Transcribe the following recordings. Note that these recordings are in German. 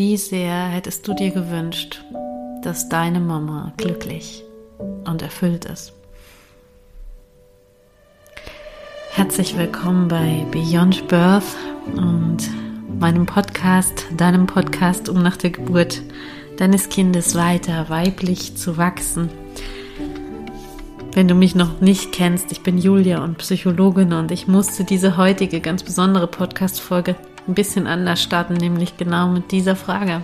Wie sehr hättest du dir gewünscht, dass deine Mama glücklich und erfüllt ist? Herzlich willkommen bei Beyond Birth und meinem Podcast, deinem Podcast, um nach der Geburt deines Kindes weiter weiblich zu wachsen. Wenn du mich noch nicht kennst, ich bin Julia und Psychologin und ich musste diese heutige ganz besondere Podcast-Folge ein bisschen anders starten, nämlich genau mit dieser Frage.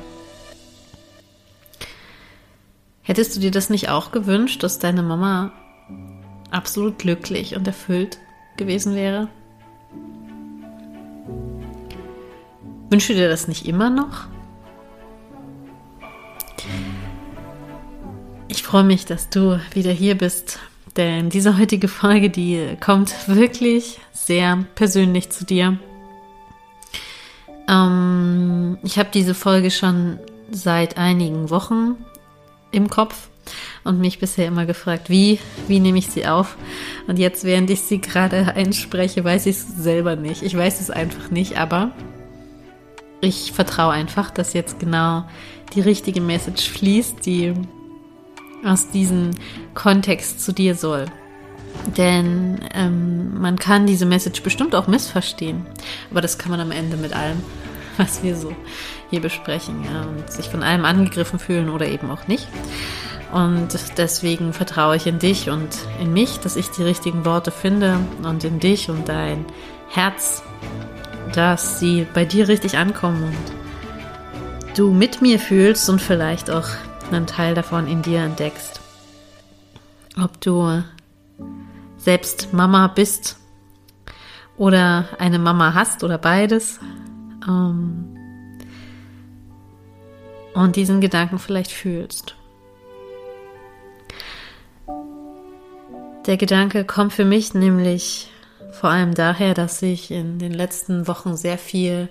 Hättest du dir das nicht auch gewünscht, dass deine Mama absolut glücklich und erfüllt gewesen wäre? Wünschst du dir das nicht immer noch? Ich freue mich, dass du wieder hier bist, denn diese heutige Folge, die kommt wirklich sehr persönlich zu dir. Ähm, ich habe diese Folge schon seit einigen Wochen im Kopf und mich bisher immer gefragt, wie, wie nehme ich sie auf? Und jetzt, während ich sie gerade einspreche, weiß ich es selber nicht. Ich weiß es einfach nicht, aber ich vertraue einfach, dass jetzt genau die richtige Message fließt, die aus diesem Kontext zu dir soll. Denn ähm, man kann diese Message bestimmt auch missverstehen. Aber das kann man am Ende mit allem, was wir so hier besprechen. Ja, und sich von allem angegriffen fühlen oder eben auch nicht. Und deswegen vertraue ich in dich und in mich, dass ich die richtigen Worte finde und in dich und dein Herz, dass sie bei dir richtig ankommen und du mit mir fühlst und vielleicht auch einen Teil davon in dir entdeckst. Ob du selbst Mama bist oder eine Mama hast oder beides. Ähm, und diesen Gedanken vielleicht fühlst. Der Gedanke kommt für mich nämlich vor allem daher, dass ich in den letzten Wochen sehr viel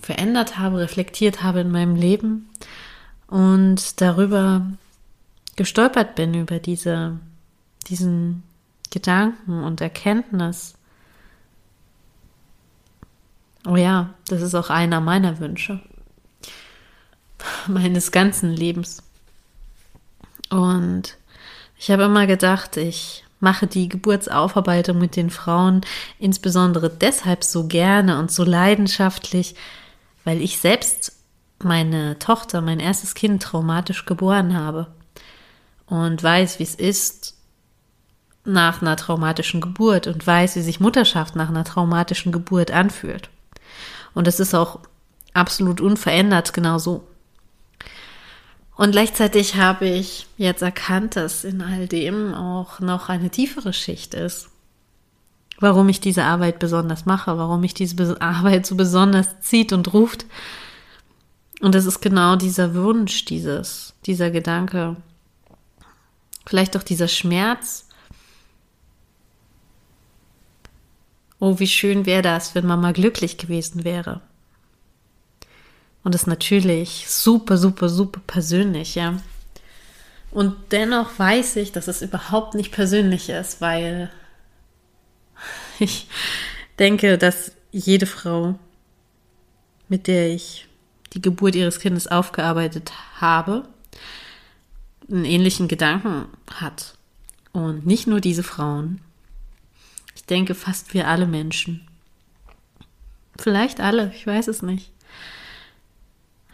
verändert habe, reflektiert habe in meinem Leben und darüber gestolpert bin, über diese, diesen Gedanken und Erkenntnis. Oh ja, das ist auch einer meiner Wünsche, meines ganzen Lebens. Und ich habe immer gedacht, ich mache die Geburtsaufarbeitung mit den Frauen insbesondere deshalb so gerne und so leidenschaftlich, weil ich selbst meine Tochter, mein erstes Kind traumatisch geboren habe und weiß, wie es ist nach einer traumatischen Geburt und weiß, wie sich Mutterschaft nach einer traumatischen Geburt anfühlt. Und es ist auch absolut unverändert genau so. Und gleichzeitig habe ich jetzt erkannt, dass in all dem auch noch eine tiefere Schicht ist. Warum ich diese Arbeit besonders mache, warum mich diese Arbeit so besonders zieht und ruft, und es ist genau dieser Wunsch, dieses, dieser Gedanke, vielleicht auch dieser Schmerz. Oh, wie schön wäre das, wenn Mama glücklich gewesen wäre. Und das ist natürlich super, super, super persönlich, ja. Und dennoch weiß ich, dass es überhaupt nicht persönlich ist, weil ich denke, dass jede Frau, mit der ich die Geburt ihres Kindes aufgearbeitet habe, einen ähnlichen Gedanken hat. Und nicht nur diese Frauen. Denke, fast wir alle Menschen. Vielleicht alle, ich weiß es nicht.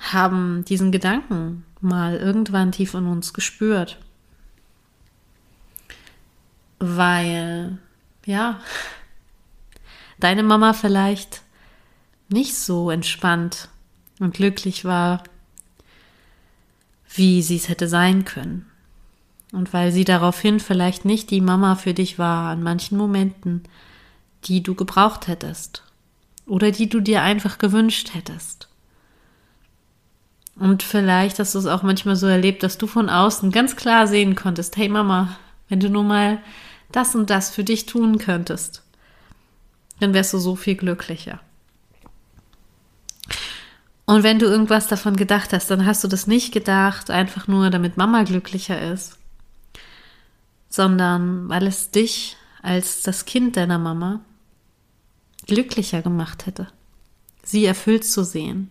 Haben diesen Gedanken mal irgendwann tief in uns gespürt. Weil, ja, deine Mama vielleicht nicht so entspannt und glücklich war, wie sie es hätte sein können. Und weil sie daraufhin vielleicht nicht die Mama für dich war an manchen Momenten, die du gebraucht hättest oder die du dir einfach gewünscht hättest. Und vielleicht hast du es auch manchmal so erlebt, dass du von außen ganz klar sehen konntest, hey Mama, wenn du nur mal das und das für dich tun könntest, dann wärst du so viel glücklicher. Und wenn du irgendwas davon gedacht hast, dann hast du das nicht gedacht, einfach nur damit Mama glücklicher ist, sondern weil es dich als das Kind deiner Mama glücklicher gemacht hätte, sie erfüllt zu sehen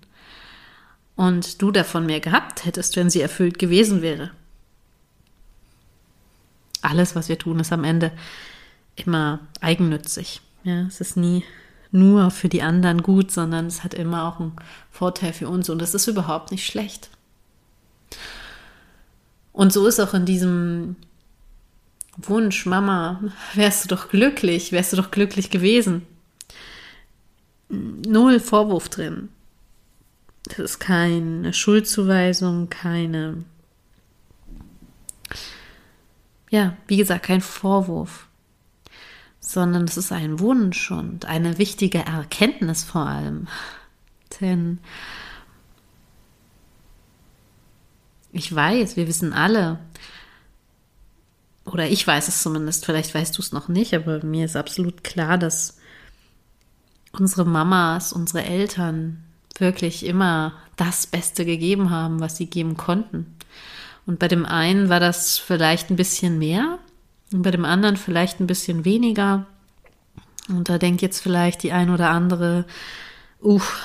und du davon mehr gehabt hättest, wenn sie erfüllt gewesen wäre. Alles, was wir tun, ist am Ende immer eigennützig. Ja, es ist nie nur für die anderen gut, sondern es hat immer auch einen Vorteil für uns und es ist überhaupt nicht schlecht. Und so ist auch in diesem Wunsch, Mama, wärst du doch glücklich, wärst du doch glücklich gewesen. Null Vorwurf drin. Das ist keine Schuldzuweisung, keine, ja, wie gesagt, kein Vorwurf, sondern es ist ein Wunsch und eine wichtige Erkenntnis vor allem. Denn ich weiß, wir wissen alle, oder ich weiß es zumindest, vielleicht weißt du es noch nicht, aber mir ist absolut klar, dass unsere Mamas, unsere Eltern wirklich immer das Beste gegeben haben, was sie geben konnten. Und bei dem einen war das vielleicht ein bisschen mehr und bei dem anderen vielleicht ein bisschen weniger. Und da denkt jetzt vielleicht die ein oder andere, uff,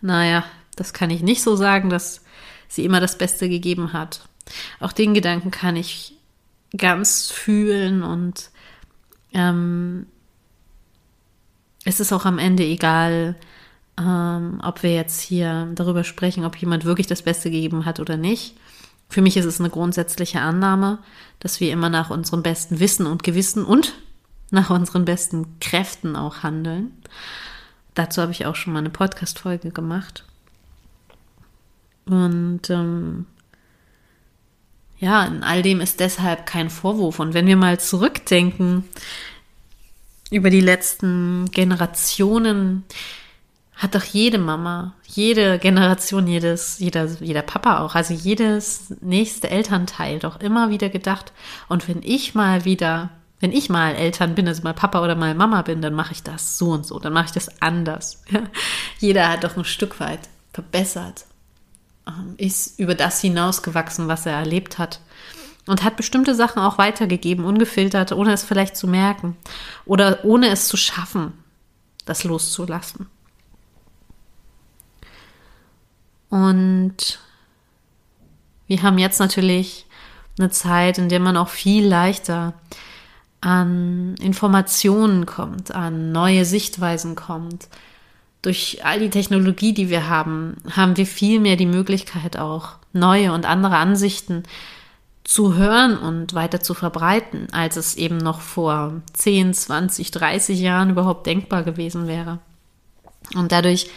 naja, das kann ich nicht so sagen, dass sie immer das Beste gegeben hat. Auch den Gedanken kann ich ganz fühlen und ähm, es ist auch am Ende egal, ähm, ob wir jetzt hier darüber sprechen, ob jemand wirklich das Beste gegeben hat oder nicht. Für mich ist es eine grundsätzliche Annahme, dass wir immer nach unserem besten Wissen und Gewissen und nach unseren besten Kräften auch handeln. Dazu habe ich auch schon mal eine Podcast-Folge gemacht. Und ähm, ja, in all dem ist deshalb kein Vorwurf. Und wenn wir mal zurückdenken über die letzten Generationen, hat doch jede Mama, jede Generation, jedes, jeder, jeder Papa auch, also jedes nächste Elternteil doch immer wieder gedacht, und wenn ich mal wieder, wenn ich mal Eltern bin, also mal Papa oder mal Mama bin, dann mache ich das so und so, dann mache ich das anders. Ja? Jeder hat doch ein Stück weit verbessert, ist über das hinausgewachsen, was er erlebt hat und hat bestimmte Sachen auch weitergegeben, ungefiltert, ohne es vielleicht zu merken oder ohne es zu schaffen, das loszulassen. Und wir haben jetzt natürlich eine Zeit, in der man auch viel leichter an Informationen kommt, an neue Sichtweisen kommt. Durch all die Technologie, die wir haben, haben wir viel mehr die Möglichkeit auch neue und andere Ansichten zu hören und weiter zu verbreiten, als es eben noch vor 10, 20, 30 Jahren überhaupt denkbar gewesen wäre. Und dadurch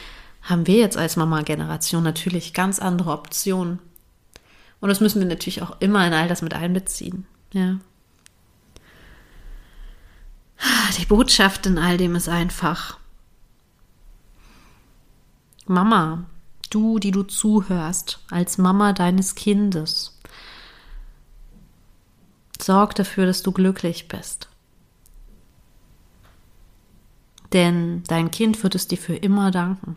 haben wir jetzt als Mama-Generation natürlich ganz andere Optionen. Und das müssen wir natürlich auch immer in all das mit einbeziehen. Ja. Die Botschaft in all dem ist einfach. Mama, du, die du zuhörst, als Mama deines Kindes, sorg dafür, dass du glücklich bist. Denn dein Kind wird es dir für immer danken.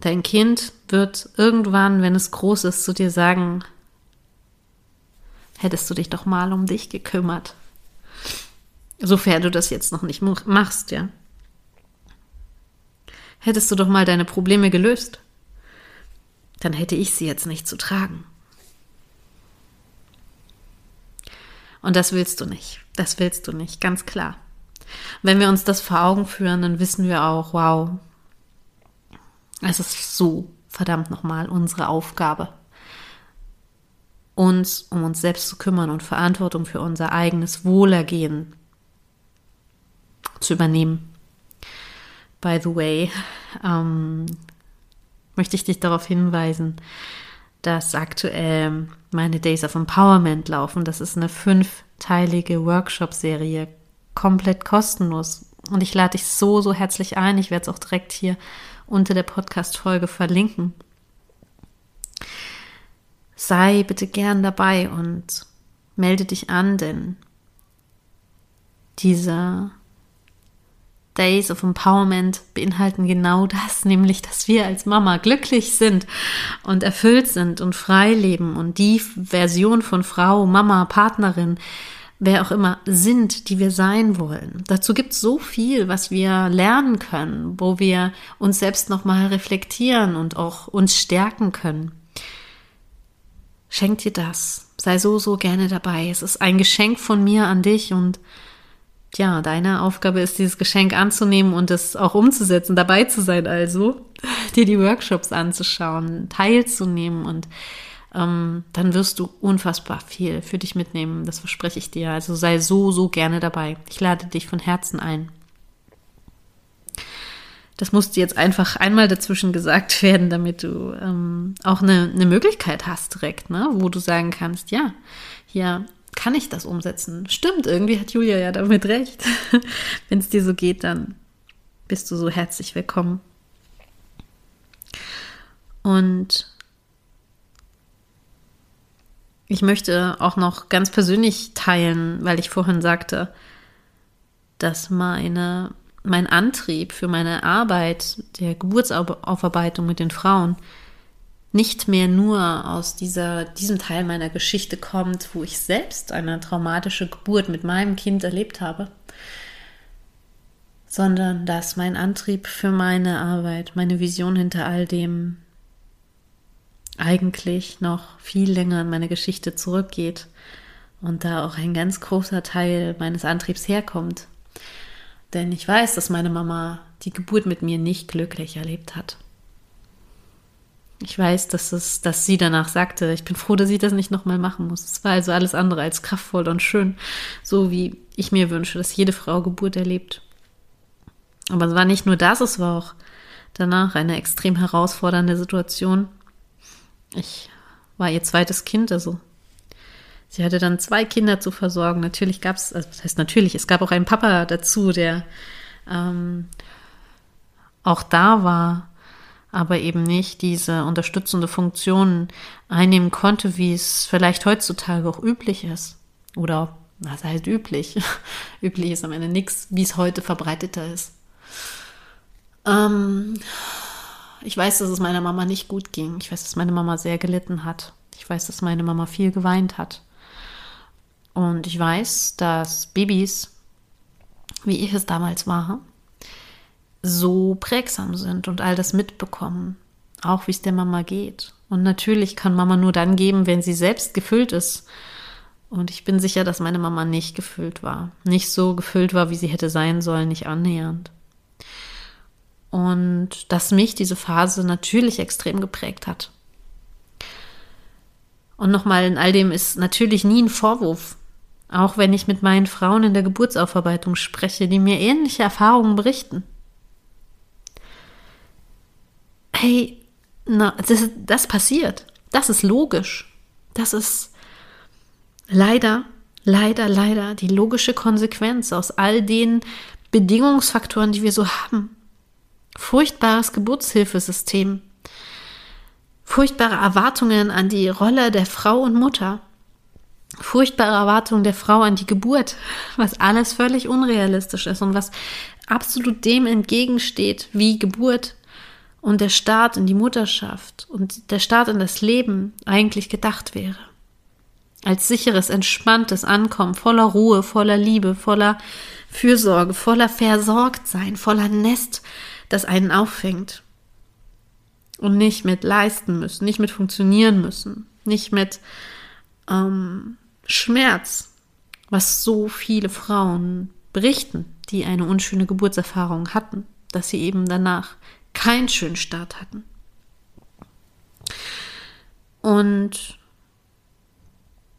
Dein Kind wird irgendwann, wenn es groß ist, zu dir sagen, hättest du dich doch mal um dich gekümmert. Sofern du das jetzt noch nicht machst, ja. Hättest du doch mal deine Probleme gelöst, dann hätte ich sie jetzt nicht zu tragen. Und das willst du nicht. Das willst du nicht, ganz klar. Wenn wir uns das vor Augen führen, dann wissen wir auch, wow, es ist so verdammt nochmal unsere Aufgabe, uns um uns selbst zu kümmern und Verantwortung für unser eigenes Wohlergehen zu übernehmen. By the way, ähm, möchte ich dich darauf hinweisen, dass aktuell meine Days of Empowerment laufen. Das ist eine fünfteilige Workshop-Serie, komplett kostenlos. Und ich lade dich so, so herzlich ein. Ich werde es auch direkt hier unter der Podcast-Folge verlinken. Sei bitte gern dabei und melde dich an, denn diese Days of Empowerment beinhalten genau das, nämlich, dass wir als Mama glücklich sind und erfüllt sind und frei leben und die Version von Frau, Mama, Partnerin wer auch immer sind, die wir sein wollen. Dazu gibt es so viel, was wir lernen können, wo wir uns selbst nochmal reflektieren und auch uns stärken können. Schenk dir das. Sei so, so gerne dabei. Es ist ein Geschenk von mir an dich und ja, deine Aufgabe ist, dieses Geschenk anzunehmen und es auch umzusetzen, dabei zu sein, also dir die Workshops anzuschauen, teilzunehmen und ähm, dann wirst du unfassbar viel für dich mitnehmen. Das verspreche ich dir. Also sei so, so gerne dabei. Ich lade dich von Herzen ein. Das musste jetzt einfach einmal dazwischen gesagt werden, damit du ähm, auch eine, eine Möglichkeit hast direkt, ne? wo du sagen kannst, ja, hier kann ich das umsetzen. Stimmt, irgendwie hat Julia ja damit recht. Wenn es dir so geht, dann bist du so herzlich willkommen. Und ich möchte auch noch ganz persönlich teilen, weil ich vorhin sagte, dass meine, mein Antrieb für meine Arbeit der Geburtsaufarbeitung mit den Frauen nicht mehr nur aus dieser, diesem Teil meiner Geschichte kommt, wo ich selbst eine traumatische Geburt mit meinem Kind erlebt habe, sondern dass mein Antrieb für meine Arbeit, meine Vision hinter all dem eigentlich noch viel länger in meine Geschichte zurückgeht und da auch ein ganz großer Teil meines Antriebs herkommt. Denn ich weiß, dass meine Mama die Geburt mit mir nicht glücklich erlebt hat. Ich weiß, dass, es, dass sie danach sagte, ich bin froh, dass ich das nicht nochmal machen muss. Es war also alles andere als kraftvoll und schön, so wie ich mir wünsche, dass jede Frau Geburt erlebt. Aber es war nicht nur das, es war auch danach eine extrem herausfordernde Situation, ich war ihr zweites Kind, also sie hatte dann zwei Kinder zu versorgen. Natürlich gab es, also das heißt natürlich, es gab auch einen Papa dazu, der ähm, auch da war, aber eben nicht diese unterstützende Funktion einnehmen konnte, wie es vielleicht heutzutage auch üblich ist. Oder was heißt üblich? üblich ist am Ende nichts, wie es heute verbreiteter ist. Ähm, ich weiß, dass es meiner Mama nicht gut ging. Ich weiß, dass meine Mama sehr gelitten hat. Ich weiß, dass meine Mama viel geweint hat. Und ich weiß, dass Babys, wie ich es damals war, so prägsam sind und all das mitbekommen. Auch wie es der Mama geht. Und natürlich kann Mama nur dann geben, wenn sie selbst gefüllt ist. Und ich bin sicher, dass meine Mama nicht gefüllt war. Nicht so gefüllt war, wie sie hätte sein sollen, nicht annähernd. Und dass mich diese Phase natürlich extrem geprägt hat. Und nochmal, in all dem ist natürlich nie ein Vorwurf. Auch wenn ich mit meinen Frauen in der Geburtsaufarbeitung spreche, die mir ähnliche Erfahrungen berichten. Hey, na, das, das passiert. Das ist logisch. Das ist leider, leider, leider die logische Konsequenz aus all den Bedingungsfaktoren, die wir so haben. Furchtbares Geburtshilfesystem. Furchtbare Erwartungen an die Rolle der Frau und Mutter. Furchtbare Erwartungen der Frau an die Geburt, was alles völlig unrealistisch ist und was absolut dem entgegensteht, wie Geburt und der Start in die Mutterschaft und der Start in das Leben eigentlich gedacht wäre. Als sicheres, entspanntes Ankommen, voller Ruhe, voller Liebe, voller Fürsorge, voller Versorgtsein, voller Nest, das einen auffängt. Und nicht mit leisten müssen, nicht mit funktionieren müssen, nicht mit ähm, Schmerz, was so viele Frauen berichten, die eine unschöne Geburtserfahrung hatten, dass sie eben danach keinen schönen Start hatten. Und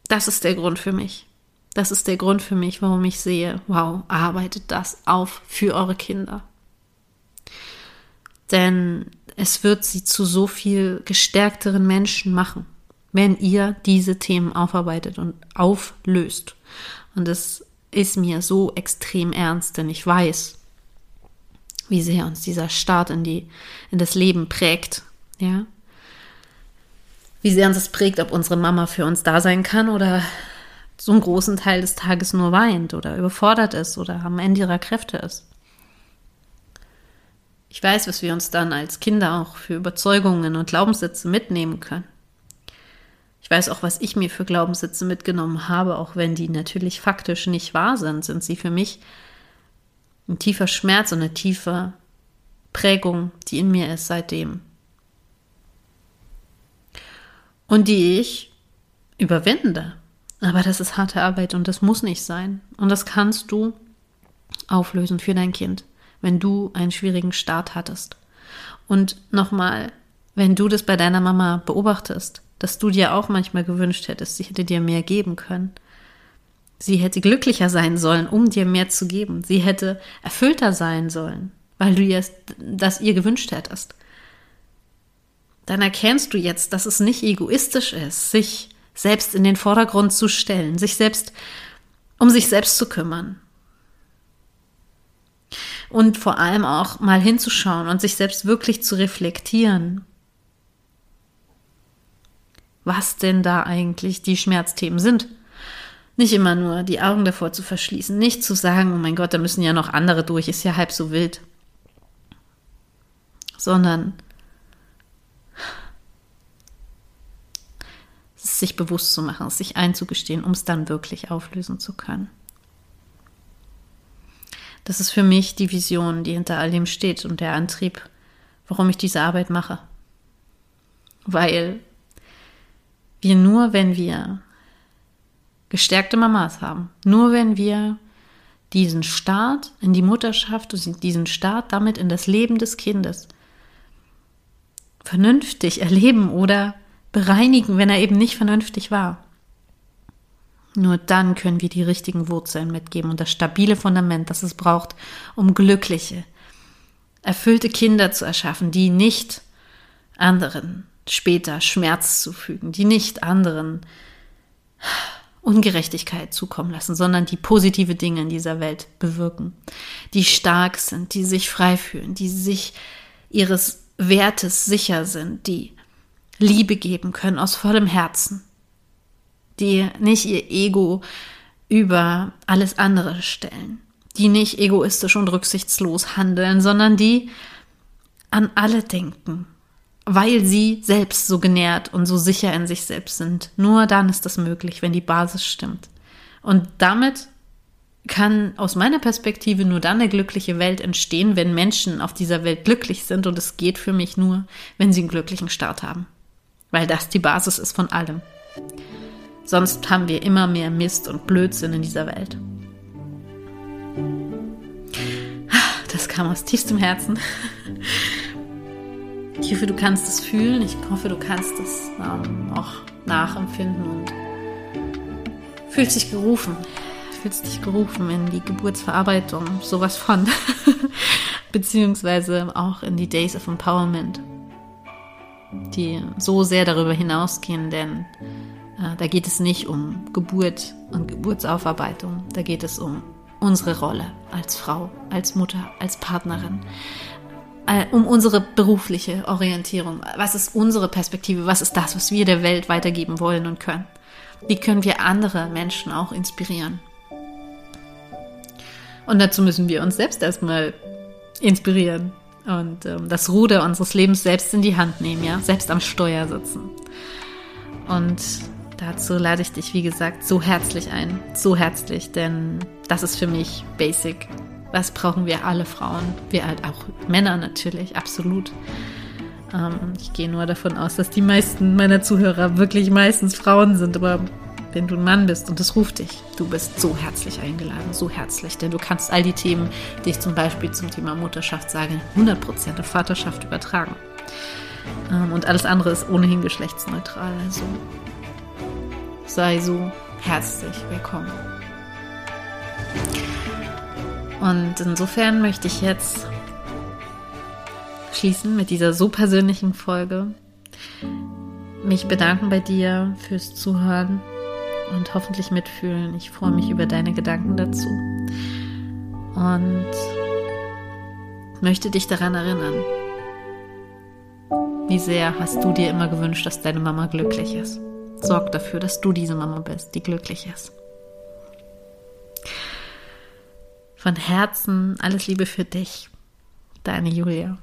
das ist der Grund für mich. Das ist der Grund für mich, warum ich sehe, wow, arbeitet das auf für eure Kinder. Denn es wird sie zu so viel gestärkteren Menschen machen, wenn ihr diese Themen aufarbeitet und auflöst. Und es ist mir so extrem ernst, denn ich weiß, wie sehr uns dieser Start in die, in das Leben prägt, ja. Wie sehr uns das prägt, ob unsere Mama für uns da sein kann oder so einen großen Teil des Tages nur weint oder überfordert ist oder am Ende ihrer Kräfte ist. Ich weiß, was wir uns dann als Kinder auch für Überzeugungen und Glaubenssätze mitnehmen können. Ich weiß auch, was ich mir für Glaubenssätze mitgenommen habe, auch wenn die natürlich faktisch nicht wahr sind, sind sie für mich ein tiefer Schmerz und eine tiefe Prägung, die in mir ist seitdem. Und die ich überwinde. Aber das ist harte Arbeit und das muss nicht sein. Und das kannst du auflösen für dein Kind, wenn du einen schwierigen Start hattest. Und nochmal, wenn du das bei deiner Mama beobachtest, dass du dir auch manchmal gewünscht hättest, sie hätte dir mehr geben können. Sie hätte glücklicher sein sollen, um dir mehr zu geben. Sie hätte erfüllter sein sollen, weil du ihr das ihr gewünscht hättest. Dann erkennst du jetzt, dass es nicht egoistisch ist, sich selbst in den Vordergrund zu stellen, sich selbst um sich selbst zu kümmern. Und vor allem auch mal hinzuschauen und sich selbst wirklich zu reflektieren. Was denn da eigentlich die Schmerzthemen sind. Nicht immer nur die Augen davor zu verschließen, nicht zu sagen, oh mein Gott, da müssen ja noch andere durch, ist ja halb so wild. Sondern sich bewusst zu machen, sich einzugestehen, um es dann wirklich auflösen zu können. Das ist für mich die Vision, die hinter all dem steht und der Antrieb, warum ich diese Arbeit mache. Weil wir nur, wenn wir gestärkte Mamas haben, nur wenn wir diesen Start in die Mutterschaft und diesen Start damit in das Leben des Kindes vernünftig erleben oder bereinigen, wenn er eben nicht vernünftig war. Nur dann können wir die richtigen Wurzeln mitgeben und das stabile Fundament, das es braucht, um glückliche, erfüllte Kinder zu erschaffen, die nicht anderen später Schmerz zufügen, die nicht anderen Ungerechtigkeit zukommen lassen, sondern die positive Dinge in dieser Welt bewirken, die stark sind, die sich frei fühlen, die sich ihres Wertes sicher sind, die Liebe geben können aus vollem Herzen, die nicht ihr Ego über alles andere stellen, die nicht egoistisch und rücksichtslos handeln, sondern die an alle denken, weil sie selbst so genährt und so sicher in sich selbst sind. Nur dann ist das möglich, wenn die Basis stimmt. Und damit kann aus meiner Perspektive nur dann eine glückliche Welt entstehen, wenn Menschen auf dieser Welt glücklich sind. Und es geht für mich nur, wenn sie einen glücklichen Start haben weil das die Basis ist von allem. Sonst haben wir immer mehr Mist und Blödsinn in dieser Welt. Das kam aus tiefstem Herzen. Ich hoffe, du kannst es fühlen. Ich hoffe, du kannst es ähm, auch nachempfinden und fühlst dich gerufen. Fühlst dich gerufen in die Geburtsverarbeitung, sowas von. Beziehungsweise auch in die Days of Empowerment die so sehr darüber hinausgehen, denn äh, da geht es nicht um Geburt und Geburtsaufarbeitung, da geht es um unsere Rolle als Frau, als Mutter, als Partnerin, um unsere berufliche Orientierung. Was ist unsere Perspektive? Was ist das, was wir der Welt weitergeben wollen und können? Wie können wir andere Menschen auch inspirieren? Und dazu müssen wir uns selbst erstmal inspirieren und ähm, das Ruder unseres Lebens selbst in die Hand nehmen, ja, selbst am Steuer sitzen. Und dazu lade ich dich, wie gesagt, so herzlich ein, so herzlich, denn das ist für mich basic. Was brauchen wir alle Frauen? Wir halt auch Männer natürlich, absolut. Ähm, ich gehe nur davon aus, dass die meisten meiner Zuhörer wirklich meistens Frauen sind, aber wenn du ein Mann bist und es ruft dich, du bist so herzlich eingeladen, so herzlich, denn du kannst all die Themen, die ich zum Beispiel zum Thema Mutterschaft sage, 100% auf Vaterschaft übertragen. Ähm, und alles andere ist ohnehin geschlechtsneutral, also sei so herzlich willkommen. Und insofern möchte ich jetzt schließen mit dieser so persönlichen Folge. Mich bedanken bei dir fürs Zuhören und hoffentlich mitfühlen. Ich freue mich über deine Gedanken dazu. Und möchte dich daran erinnern, wie sehr hast du dir immer gewünscht, dass deine Mama glücklich ist. Sorg dafür, dass du diese Mama bist, die glücklich ist. Von Herzen alles Liebe für dich, deine Julia.